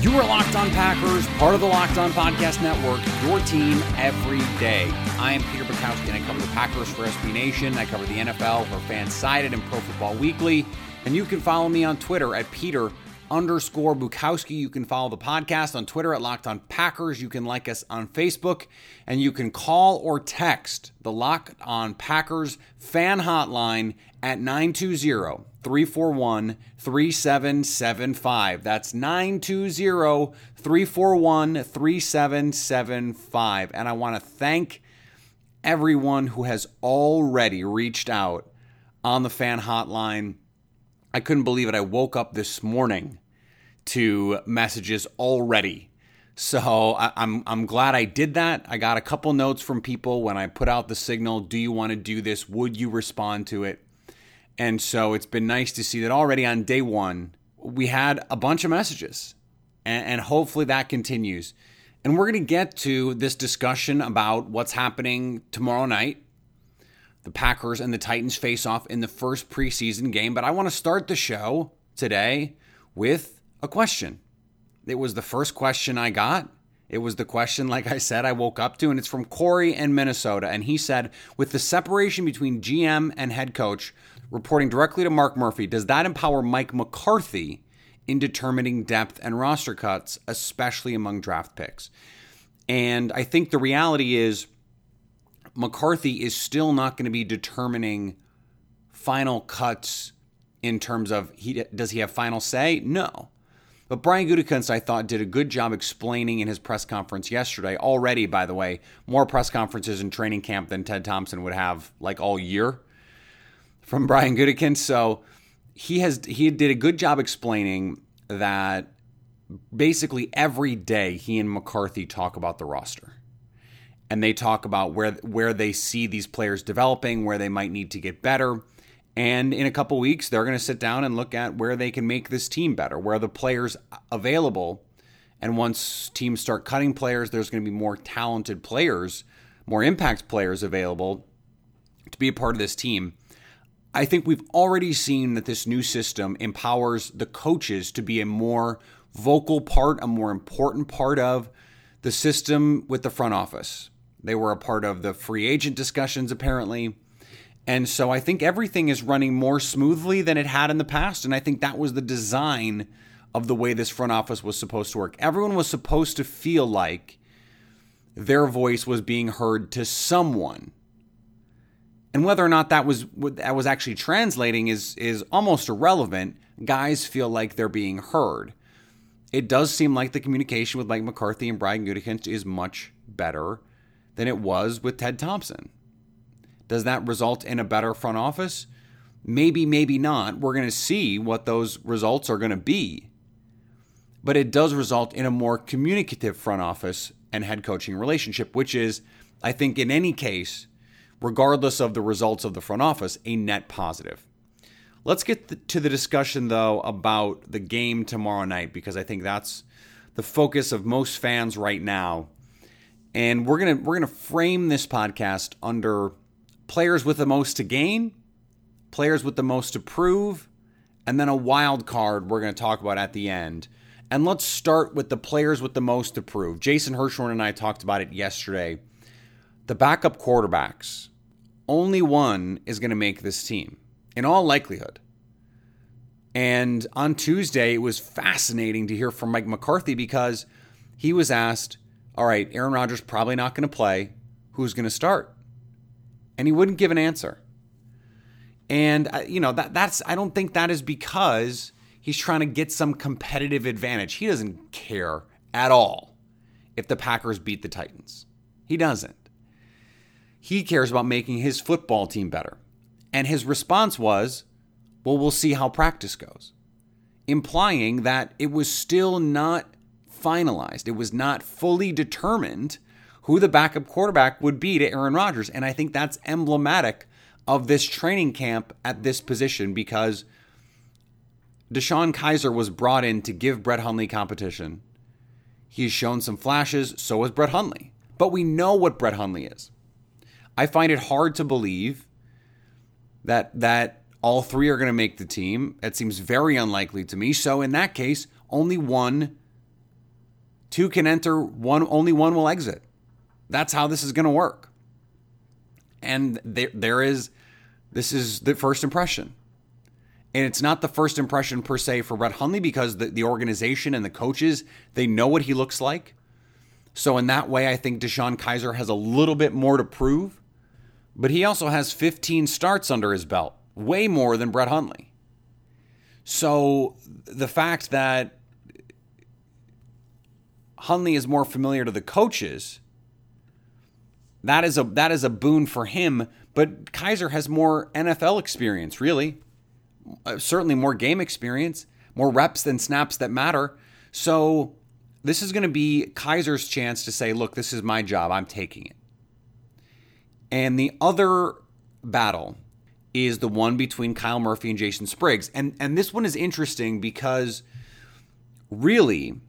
You are Locked On Packers, part of the Locked On Podcast Network, your team every day. I am Peter Bukowski, and I cover the Packers for SB Nation. I cover the NFL for Fansided and Pro Football Weekly. And you can follow me on Twitter at Peter underscore Bukowski. You can follow the podcast on Twitter at Locked On Packers. You can like us on Facebook, and you can call or text the Locked On Packers fan hotline at 920 341 3775. That's 920 341 3775. And I want to thank everyone who has already reached out on the fan hotline. I couldn't believe it. I woke up this morning to messages already. So I, am I'm glad I did that. I got a couple notes from people when I put out the signal. Do you want to do this? Would you respond to it? And so it's been nice to see that already on day one, we had a bunch of messages. And, and hopefully that continues. And we're going to get to this discussion about what's happening tomorrow night. The Packers and the Titans face off in the first preseason game. But I want to start the show today with a question. It was the first question I got. It was the question, like I said, I woke up to, and it's from Corey in Minnesota. And he said, with the separation between GM and head coach, reporting directly to Mark Murphy, does that empower Mike McCarthy in determining depth and roster cuts, especially among draft picks? And I think the reality is McCarthy is still not going to be determining final cuts in terms of he does he have final say? No. But Brian Gutekunst, I thought, did a good job explaining in his press conference yesterday. Already, by the way, more press conferences in training camp than Ted Thompson would have like all year from Brian Gutekunst. So he has he did a good job explaining that basically every day he and McCarthy talk about the roster. And they talk about where where they see these players developing, where they might need to get better. And in a couple weeks, they're going to sit down and look at where they can make this team better, where the players available. And once teams start cutting players, there's going to be more talented players, more impact players available to be a part of this team. I think we've already seen that this new system empowers the coaches to be a more vocal part, a more important part of the system with the front office. They were a part of the free agent discussions, apparently. And so I think everything is running more smoothly than it had in the past. And I think that was the design of the way this front office was supposed to work. Everyone was supposed to feel like their voice was being heard to someone and whether or not that was that was actually translating is is almost irrelevant. Guys feel like they're being heard. It does seem like the communication with Mike McCarthy and Brian Gutekunst is much better than it was with Ted Thompson. Does that result in a better front office? Maybe, maybe not. We're going to see what those results are going to be. But it does result in a more communicative front office and head coaching relationship, which is, I think, in any case, regardless of the results of the front office, a net positive. Let's get to the discussion, though, about the game tomorrow night, because I think that's the focus of most fans right now. And we're gonna we're gonna frame this podcast under players with the most to gain, players with the most to prove, and then a wild card we're gonna talk about at the end. And let's start with the players with the most to prove. Jason Hirschhorn and I talked about it yesterday the backup quarterbacks, only one is going to make this team. in all likelihood. And on Tuesday, it was fascinating to hear from Mike McCarthy because he was asked, All right, Aaron Rodgers probably not going to play. Who's going to start? And he wouldn't give an answer. And, uh, you know, that, that's, I don't think that is because he's trying to get some competitive advantage. He doesn't care at all if the Packers beat the Titans. He doesn't. He cares about making his football team better. And his response was, well, we'll see how practice goes, implying that it was still not finalized. It was not fully determined who the backup quarterback would be to Aaron Rodgers. And I think that's emblematic of this training camp at this position because DeShone Kizer was brought in to give Brett Hundley competition. He's shown some flashes, so has Brett Hundley. But we know what Brett Hundley is. I find it hard to believe that that all three are going to make the team. It seems very unlikely to me. So in that case, only one, two can enter, one only one will exit. That's how this is going to work. And there, there is, this is the first impression. And it's not the first impression per se for Brett Hundley because the, the organization and the coaches, they know what he looks like. So in that way, I think DeShone Kizer has a little bit more to prove. But he also has 15 starts under his belt way more than Brett Hundley. So the fact that Hundley is more familiar to the coaches, that is a that is a boon for him. But Kizer has more NFL experience, really. Uh, certainly more game experience, more reps than snaps that matter. So this is going to be Kizer's chance to say, "Look, this is my job. I'm taking it." And the other battle is the one between Kyle Murphy and Jason Spriggs. And and this one is interesting because really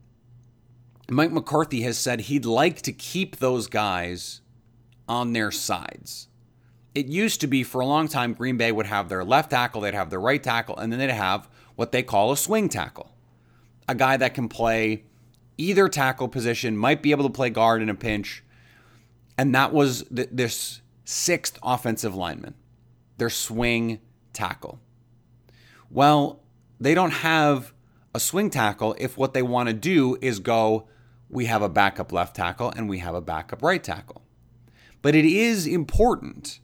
Mike McCarthy has said he'd like to keep those guys on their sides. It used to be for a long time Green Bay would have their left tackle, they'd have their right tackle, and then they'd have what they call a swing tackle. A guy that can play either tackle position, might be able to play guard in a pinch. And that was th- this sixth offensive lineman their swing tackle. Well, they don't have a swing tackle if what they want to do is go, we have a backup left tackle and we have a backup right tackle. But it is important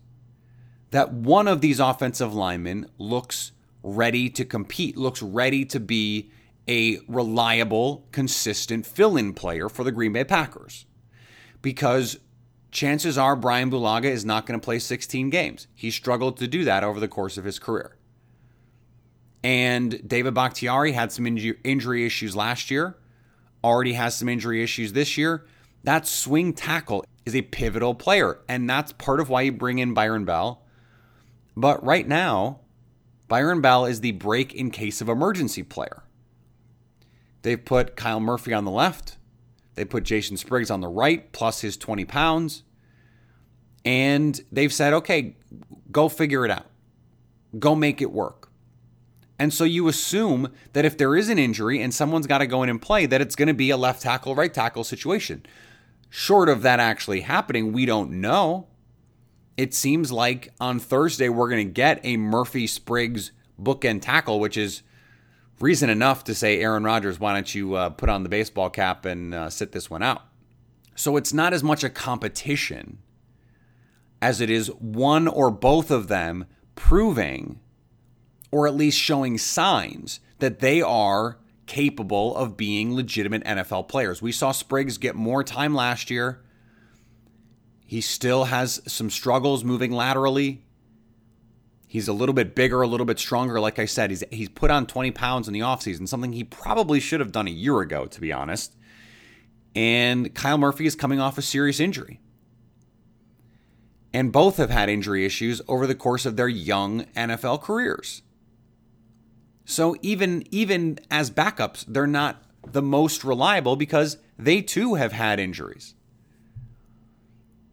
that one of these offensive linemen looks ready to compete, looks ready to be a reliable, consistent fill in player for the Green Bay Packers. Because chances are Brian Bulaga is not going to play 16 games. He struggled to do that over the course of his career. And David Bakhtiari had some injury issues last year, already has some injury issues this year. That swing tackle is a pivotal player, and that's part of why you bring in Byron Bell. But right now, Byron Bell is the break in case of emergency player. They've put Kyle Murphy on the left. They put Jason Spriggs on the right, plus his 20 pounds. And they've said, okay, go figure it out, go make it work. And so you assume that if there is an injury and someone's got to go in and play, that it's going to be a left tackle, right tackle situation. Short of that actually happening, we don't know. It seems like on Thursday we're going to get a Murphy Spriggs bookend tackle, which is reason enough to say, Aaron Rodgers, why don't you uh, put on the baseball cap and uh, sit this one out? So it's not as much a competition as it is one or both of them proving or at least showing signs that they are capable of being legitimate NFL players. We saw Spriggs get more time last year. He still has some struggles moving laterally. He's a little bit bigger, a little bit stronger. Like I said, he's he's put on 20 pounds in the offseason, something he probably should have done a year ago, to be honest. And Kyle Murphy is coming off a serious injury and both have had injury issues over the course of their young NFL careers. So even even as backups, they're not the most reliable because they too have had injuries.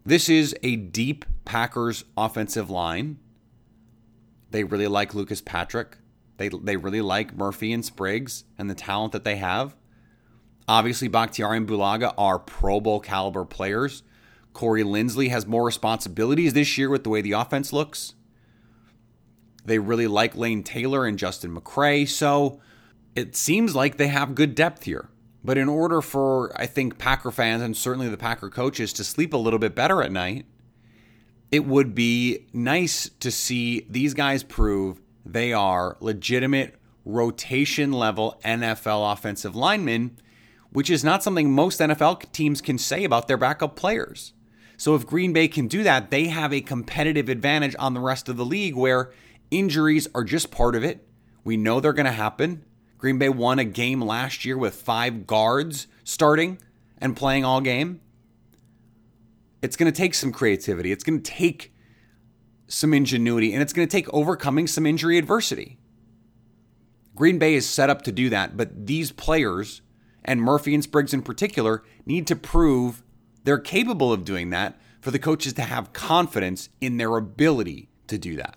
This is a deep Packers offensive line. They really like Lucas Patrick. They they really like Murphy and Spriggs and the talent that they have. Obviously, Bakhtiari and Bulaga are Pro Bowl caliber players. Corey Linsley has more responsibilities this year with the way the offense looks. They really like Lane Taylor and Justin McCray. So it seems like they have good depth here. But in order for, I think, Packer fans and certainly the Packer coaches to sleep a little bit better at night, it would be nice to see these guys prove they are legitimate rotation level NFL offensive linemen, which is not something most NFL teams can say about their backup players. So if Green Bay can do that, they have a competitive advantage on the rest of the league where injuries are just part of it. We know they're going to happen. Green Bay won a game last year with five guards starting and playing all game. It's going to take some creativity. It's going to take some ingenuity and it's going to take overcoming some injury adversity. Green Bay is set up to do that, but these players, and Murphy and Spriggs in particular, need to prove they're capable of doing that for the coaches to have confidence in their ability to do that.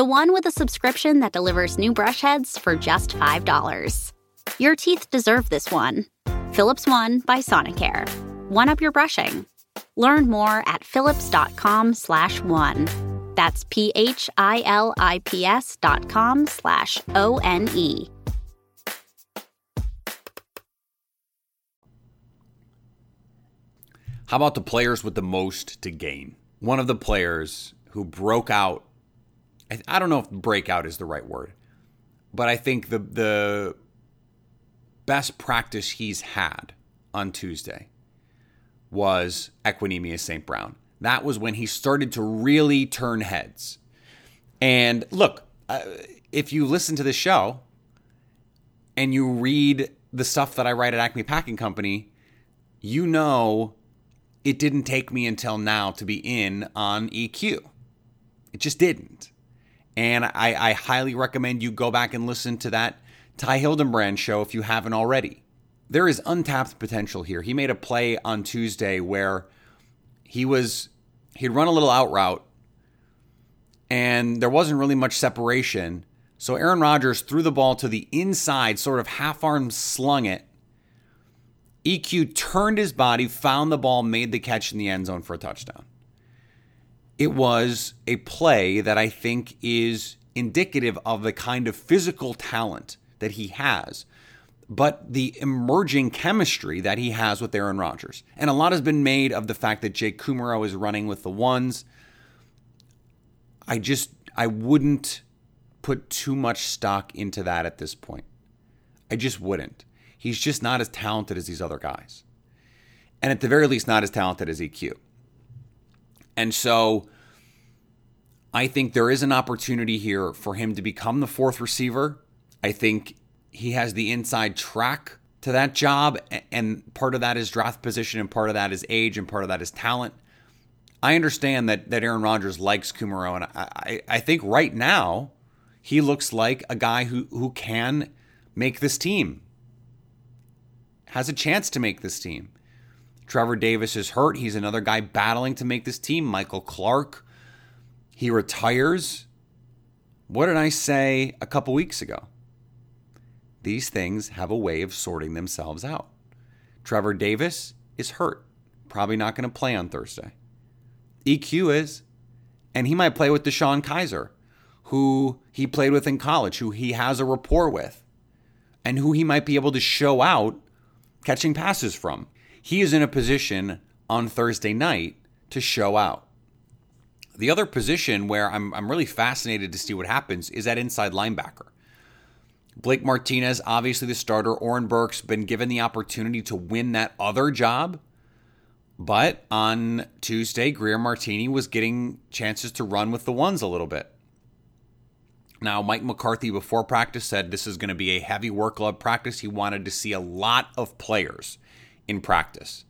the one with a subscription that delivers new brush heads for just $5. Your teeth deserve this one. Philips One by Sonicare. One up your brushing. Learn more at philips.com slash one. That's P-H-I-L-I-P-S dot com slash O-N-E. How about the players with the most to gain? One of the players who broke out, I, I don't know if breakout is the right word, but I think the the best practice he's had on Tuesday was Equanimeous St. Brown. That was when he started to really turn heads. And look, uh, if you listen to the show and you read the stuff that I write at Acme Packing Company, you know it didn't take me until now to be in on EQ. It just didn't. And I, I highly recommend you go back and listen to that Ty Hildenbrand show if you haven't already. There is untapped potential here. He made a play on Tuesday where he was he'd run a little out route and there wasn't really much separation. So Aaron Rodgers threw the ball to the inside, sort of half arm slung it. EQ turned his body, found the ball, made the catch in the end zone for a touchdown. It was a play that I think is indicative of the kind of physical talent that he has, but the emerging chemistry that he has with Aaron Rodgers. And a lot has been made of the fact that Jake Kumerow is running with the ones. I just I wouldn't put too much stock into that at this point. I just wouldn't. He's just not as talented as these other guys. And at the very least, not as talented as EQ. And so I think there is an opportunity here for him to become the fourth receiver. I think he has the inside track to that job. And part of that is draft position, and part of that is age, and part of that is talent. I understand that, that Aaron Rodgers likes Kumerow. and I, I, I think right now he looks like a guy who, who can make this team, has a chance to make this team. Trevor Davis is hurt. He's another guy battling to make this team. Michael Clark, he retires. What did I say a couple weeks ago? These things have a way of sorting themselves out. Trevor Davis is hurt, probably not going to play on Thursday. EQ is, and he might play with DeShone Kizer, who he played with in college, who he has a rapport with, and who he might be able to show out catching passes from. He is in a position on Thursday night to show out. The other position where I'm, I'm really fascinated to see what happens is that inside linebacker. Blake Martinez, obviously the starter. Oren Burke's been given the opportunity to win that other job. But on Tuesday, Greer Martini was getting chances to run with the ones a little bit. Now, Mike McCarthy before practice said this is going to be a heavy workload practice. He wanted to see a lot of players in practice,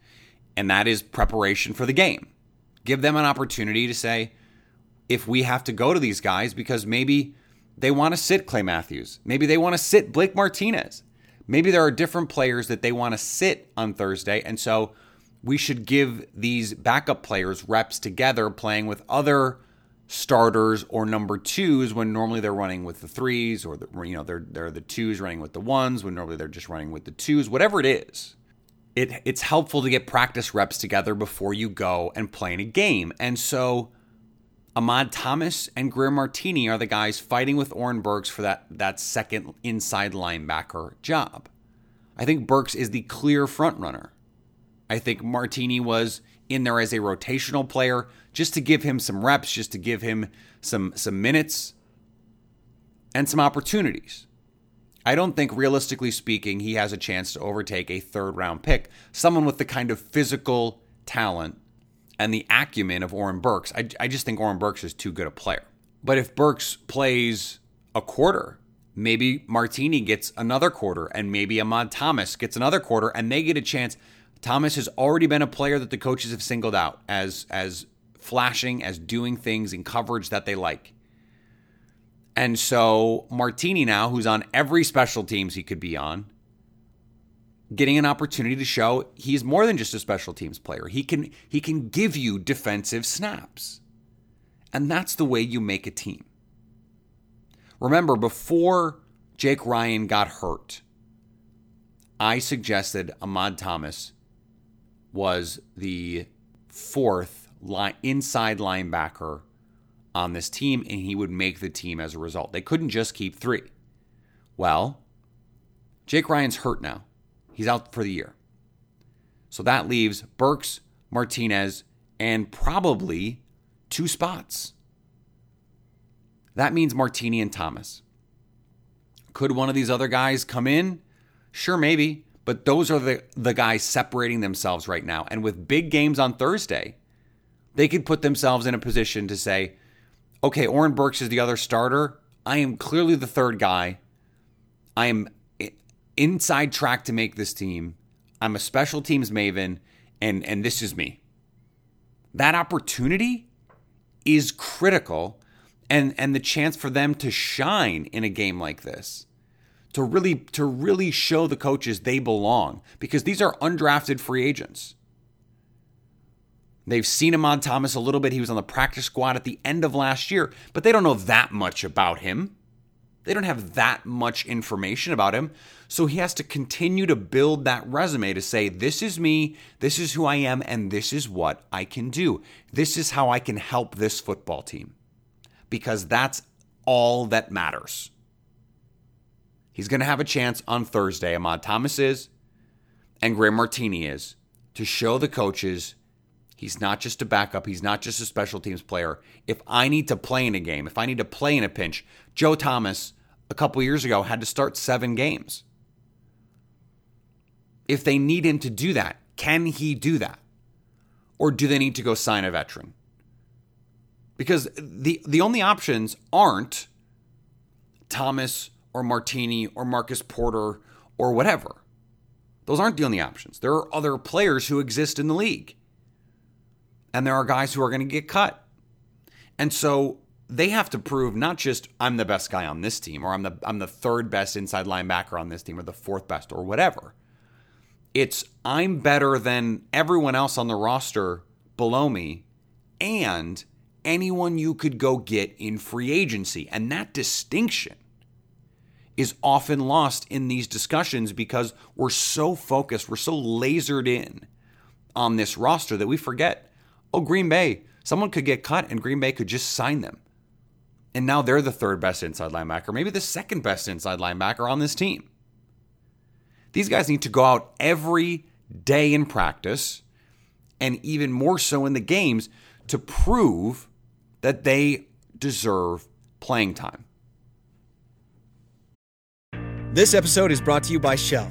and that is preparation for the game. Give them an opportunity to say, if we have to go to these guys because maybe they want to sit Clay Matthews, maybe they want to sit Blake Martinez, maybe there are different players that they want to sit on Thursday, and so we should give these backup players reps together playing with other starters or number twos when normally they're running with the threes or the, you know they're they're the twos running with the ones when normally they're just running with the twos whatever it is it it's helpful to get practice reps together before you go and play in a game and so Ahmad Thomas and Greer Martini are the guys fighting with Oren Burks for that that second inside linebacker job. I think Burks is the clear front runner. I think Martini was in there as a rotational player just to give him some reps, just to give him some some minutes and some opportunities. I don't think realistically speaking he has a chance to overtake a third round pick, someone with the kind of physical talent and the acumen of Oren Burks. I, I just think Oren Burks is too good a player. But if Burks plays a quarter, maybe Martini gets another quarter, and maybe Ahmad Thomas gets another quarter, and they get a chance. Thomas has already been a player that the coaches have singled out as as flashing, as doing things in coverage that they like. And so Martini now, who's on every special teams he could be on, getting an opportunity to show he's more than just a special teams player. He can he can give you defensive snaps. And that's the way you make a team. Remember before Jake Ryan got hurt, I suggested Ahmad Thomas was the fourth line, inside linebacker on this team, and he would make the team as a result. They couldn't just keep three. Well, Jake Ryan's hurt now. He's out for the year. So that leaves Burks, Martinez, and probably two spots. That means Martini and Thomas. Could one of these other guys come in? Sure, maybe. But those are the, the guys separating themselves right now. And with big games on Thursday, they could put themselves in a position to say, okay, Oren Burks is the other starter. I am clearly the third guy. I am inside track to make this team. I'm a special teams maven, and, and this is me. That opportunity is critical and, and the chance for them to shine in a game like this to really to really show the coaches they belong because these are undrafted free agents. They've seen Ahmad Thomas a little bit. He was on the practice squad at the end of last year, but they don't know that much about him. They don't have that much information about him. So he has to continue to build that resume to say, this is me, this is who I am, and this is what I can do. This is how I can help this football team. Because that's all that matters. He's going to have a chance on Thursday. Ahmad Thomas is, and Greer Martini is, to show the coaches he's not just a backup. He's not just a special teams player. If I need to play in a game, if I need to play in a pinch, Joe Thomas a couple years ago had to start seven games. If they need him to do that, can he do that? Or do they need to go sign a veteran? Because the the only options aren't Thomas or Martini or Marcus Porter or whatever. Those aren't the only options. There are other players who exist in the league. And there are guys who are going to get cut. And so they have to prove not just I'm the best guy on this team or I'm the I'm the third best inside linebacker on this team or the fourth best or whatever. It's I'm better than everyone else on the roster below me and anyone you could go get in free agency. And that distinction is often lost in these discussions because we're so focused, we're so lasered in on this roster that we forget oh, Green Bay, someone could get cut and Green Bay could just sign them. And now they're the third best inside linebacker, maybe the second best inside linebacker on this team. These guys need to go out every day in practice and even more so in the games to prove that they deserve playing time. This episode is brought to you by Shell.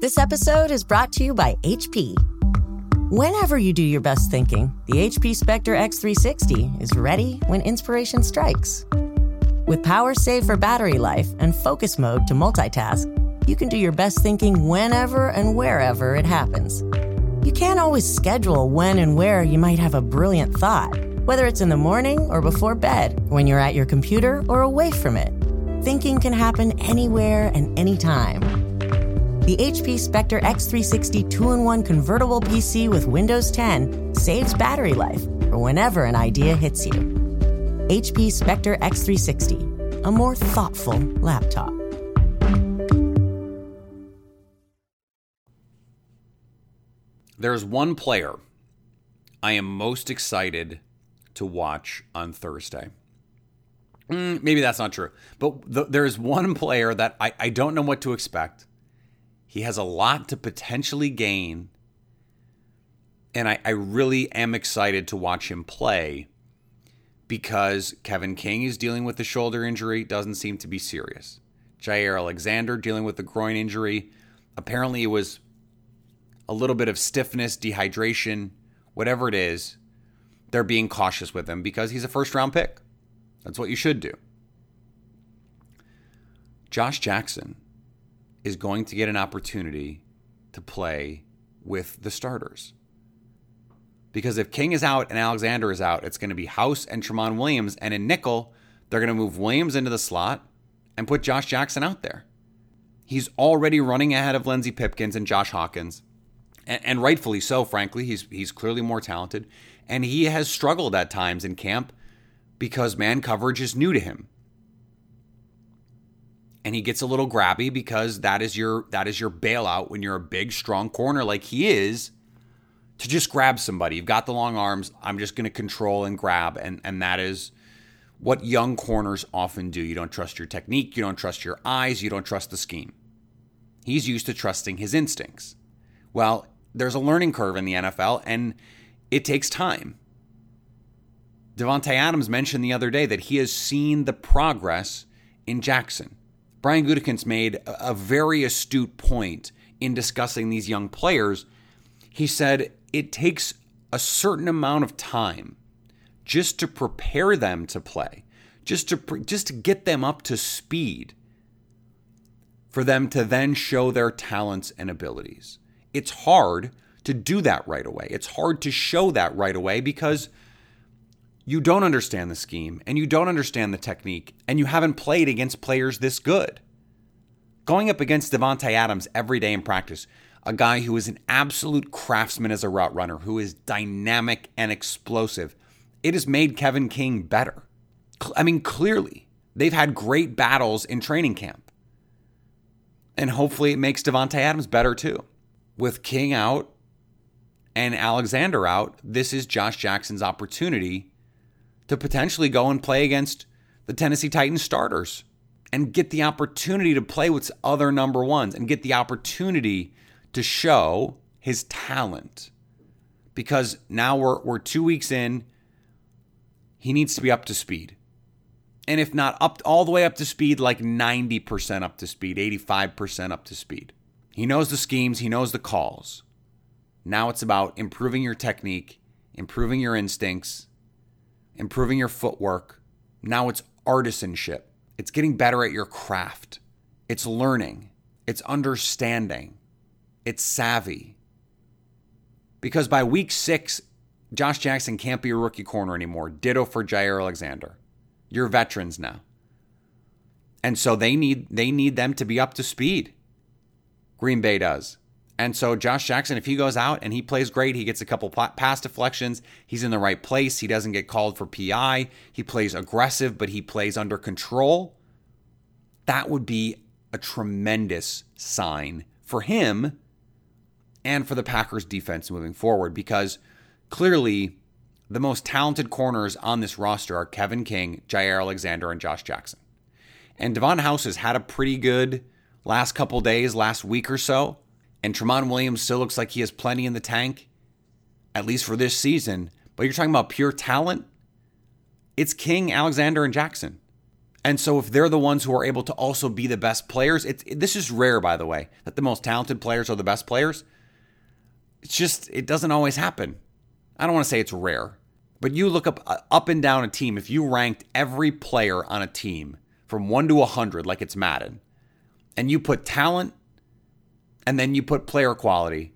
This episode is brought to you by HP. Whenever you do your best thinking, the HP Spectre X360 is ready when inspiration strikes. With power save for battery life and focus mode to multitask, you can do your best thinking whenever and wherever it happens. You can't always schedule when and where you might have a brilliant thought, whether it's in the morning or before bed, when you're at your computer or away from it. Thinking can happen anywhere and anytime. The HP Spectre X360 2 in 1 convertible PC with Windows 10 saves battery life for whenever an idea hits you. HP Spectre X360, a more thoughtful laptop. There's one player I am most excited to watch on Thursday. Mm, maybe that's not true, but th- there's one player that I, I don't know what to expect. He has a lot to potentially gain, and I, I really am excited to watch him play because Kevin King is dealing with a shoulder injury, doesn't seem to be serious. Jaire Alexander dealing with a groin injury. Apparently, it was a little bit of stiffness, dehydration, whatever it is, they're being cautious with him because he's a first round pick. That's what you should do. Josh Jackson is going to get an opportunity to play with the starters. Because if King is out and Alexander is out, it's going to be House and Tramon Williams. And in nickel, they're going to move Williams into the slot and put Josh Jackson out there. He's already running ahead of Lenzy Pipkins and Josh Hawkins and, and rightfully so. Frankly, he's he's clearly more talented, and he has struggled at times in camp because man coverage is new to him, and he gets a little grabby because that is your that is your bailout when you're a big, strong corner like he is. To just grab somebody, you've got the long arms. I'm just going to control and grab, and and that is what young corners often do. You don't trust your technique, you don't trust your eyes, you don't trust the scheme. He's used to trusting his instincts. Well, there's a learning curve in the NFL, and it takes time. Davante Adams mentioned the other day that he has seen the progress in Jackson. Brian Gutekunst made a very astute point in discussing these young players. He said it takes a certain amount of time just to prepare them to play, just to just to get them up to speed for them to then show their talents and abilities it's hard to do that right away. It's hard to show that right away because you don't understand the scheme and you don't understand the technique and you haven't played against players this good. Going up against Davante Adams every day in practice, a guy who is an absolute craftsman as a route runner, who is dynamic and explosive, it has made Kevin King better. I mean, clearly, they've had great battles in training camp. And hopefully it makes Davante Adams better too with King out and Alexander out, this is Josh Jackson's opportunity to potentially go and play against the Tennessee Titans starters and get the opportunity to play with other number ones and get the opportunity to show his talent. Because now we're, we're two weeks in, he needs to be up to speed. And if not up all the way up to speed, like 90% up to speed, 85% up to speed. He knows the schemes, he knows the calls. Now it's about improving your technique, improving your instincts, improving your footwork. Now it's artisanship. It's getting better at your craft. It's learning. It's understanding. It's savvy. Because by week six, Josh Jackson can't be a rookie corner anymore. Ditto for Jaire Alexander. You're veterans now. And so they need they need them to be up to speed. Green Bay does. And so Josh Jackson, if he goes out and he plays great, he gets a couple pass deflections, he's in the right place, he doesn't get called for PI, he plays aggressive, but he plays under control. That would be a tremendous sign for him and for the Packers defense moving forward because clearly the most talented corners on this roster are Kevin King, Jaire Alexander, and Josh Jackson. And Davon House has had a pretty good last couple days, last week or so. And Tramon Williams still looks like he has plenty in the tank, at least for this season. But you're talking about pure talent. It's King, Alexander, and Jackson. And so if they're the ones who are able to also be the best players, it's this is rare, by the way, that the most talented players are the best players. It's just it doesn't always happen. I don't want to say it's rare, but you look up uh, up and down a team. If you ranked every player on a team from one to hundred, like it's Madden, and you put talent and then you put player quality,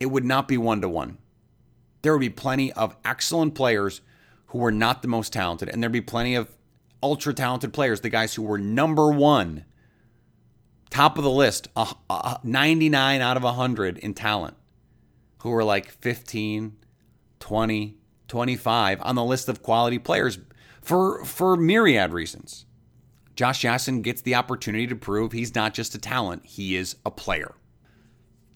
it would not be one to one. There would be plenty of excellent players who were not the most talented, and there'd be plenty of ultra talented players, the guys who were number one, top of the list, uh, uh, 99 out of 100 in talent, who were like 15, 20, 25 on the list of quality players for, for myriad reasons. Josh Jackson gets the opportunity to prove he's not just a talent, he is a player.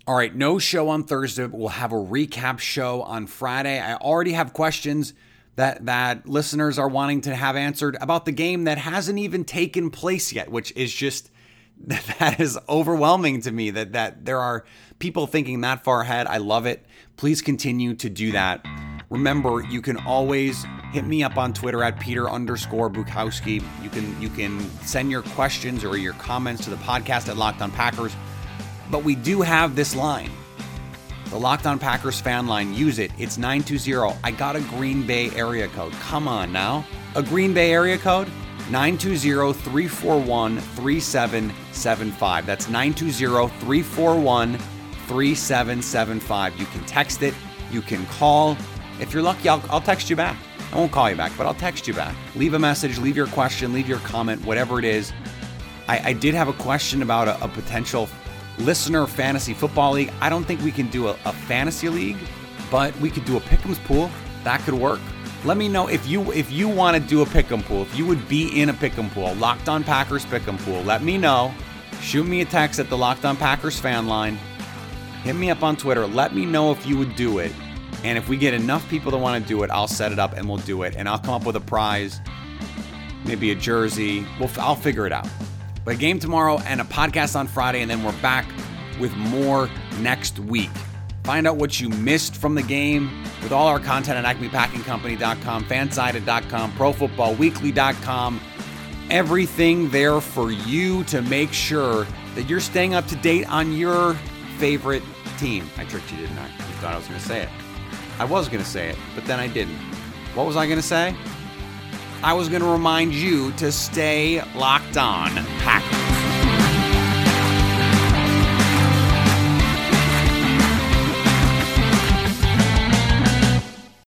All right, no show on Thursday, but we'll have a recap show on Friday. I already have questions that that listeners are wanting to have answered about the game that hasn't even taken place yet, which is just that is overwhelming to me that that there are people thinking that far ahead. I love it. Please continue to do that. Remember, you can always hit me up on Twitter at Peter underscore Bukowski. You can you can send your questions or your comments to the podcast at Locked On Packers. But we do have this line. The Locked On Packers fan line. Use it. It's 920. I got a Green Bay area code. Come on now. A Green Bay area code? 920 341 3775. That's 920 341 3775. You can text it, you can call. If you're lucky, I'll, I'll text you back. I won't call you back, but I'll text you back. Leave a message, leave your question, leave your comment, whatever it is. I, I did have a question about a, a, potential listener fantasy football league. I don't think we can do a, a fantasy league, but we could do a pick'ems pool. That could work. Let me know if you if you want to do a pick'em pool, if you would be in a pick'em pool, Locked On Packers pick'em pool. Let me know. Shoot me a text at the Locked On Packers fan line. Hit me up on Twitter. Let me know if you would do it. And if we get enough people that want to do it, I'll set it up and we'll do it. And I'll come up with a prize, maybe a jersey. We'll, I'll figure it out. But a game tomorrow and a podcast on Friday, and then we're back with more next week. Find out what you missed from the game with all our content at acmepackingcompany.com, fansided.com, profootballweekly.com. Everything there for you to make sure that you're staying up to date on your favorite team. I tricked you, didn't I? You thought I was going to say it. I was going to say it, but then I didn't. What was I going to say? I was going to remind you to stay locked on Packers.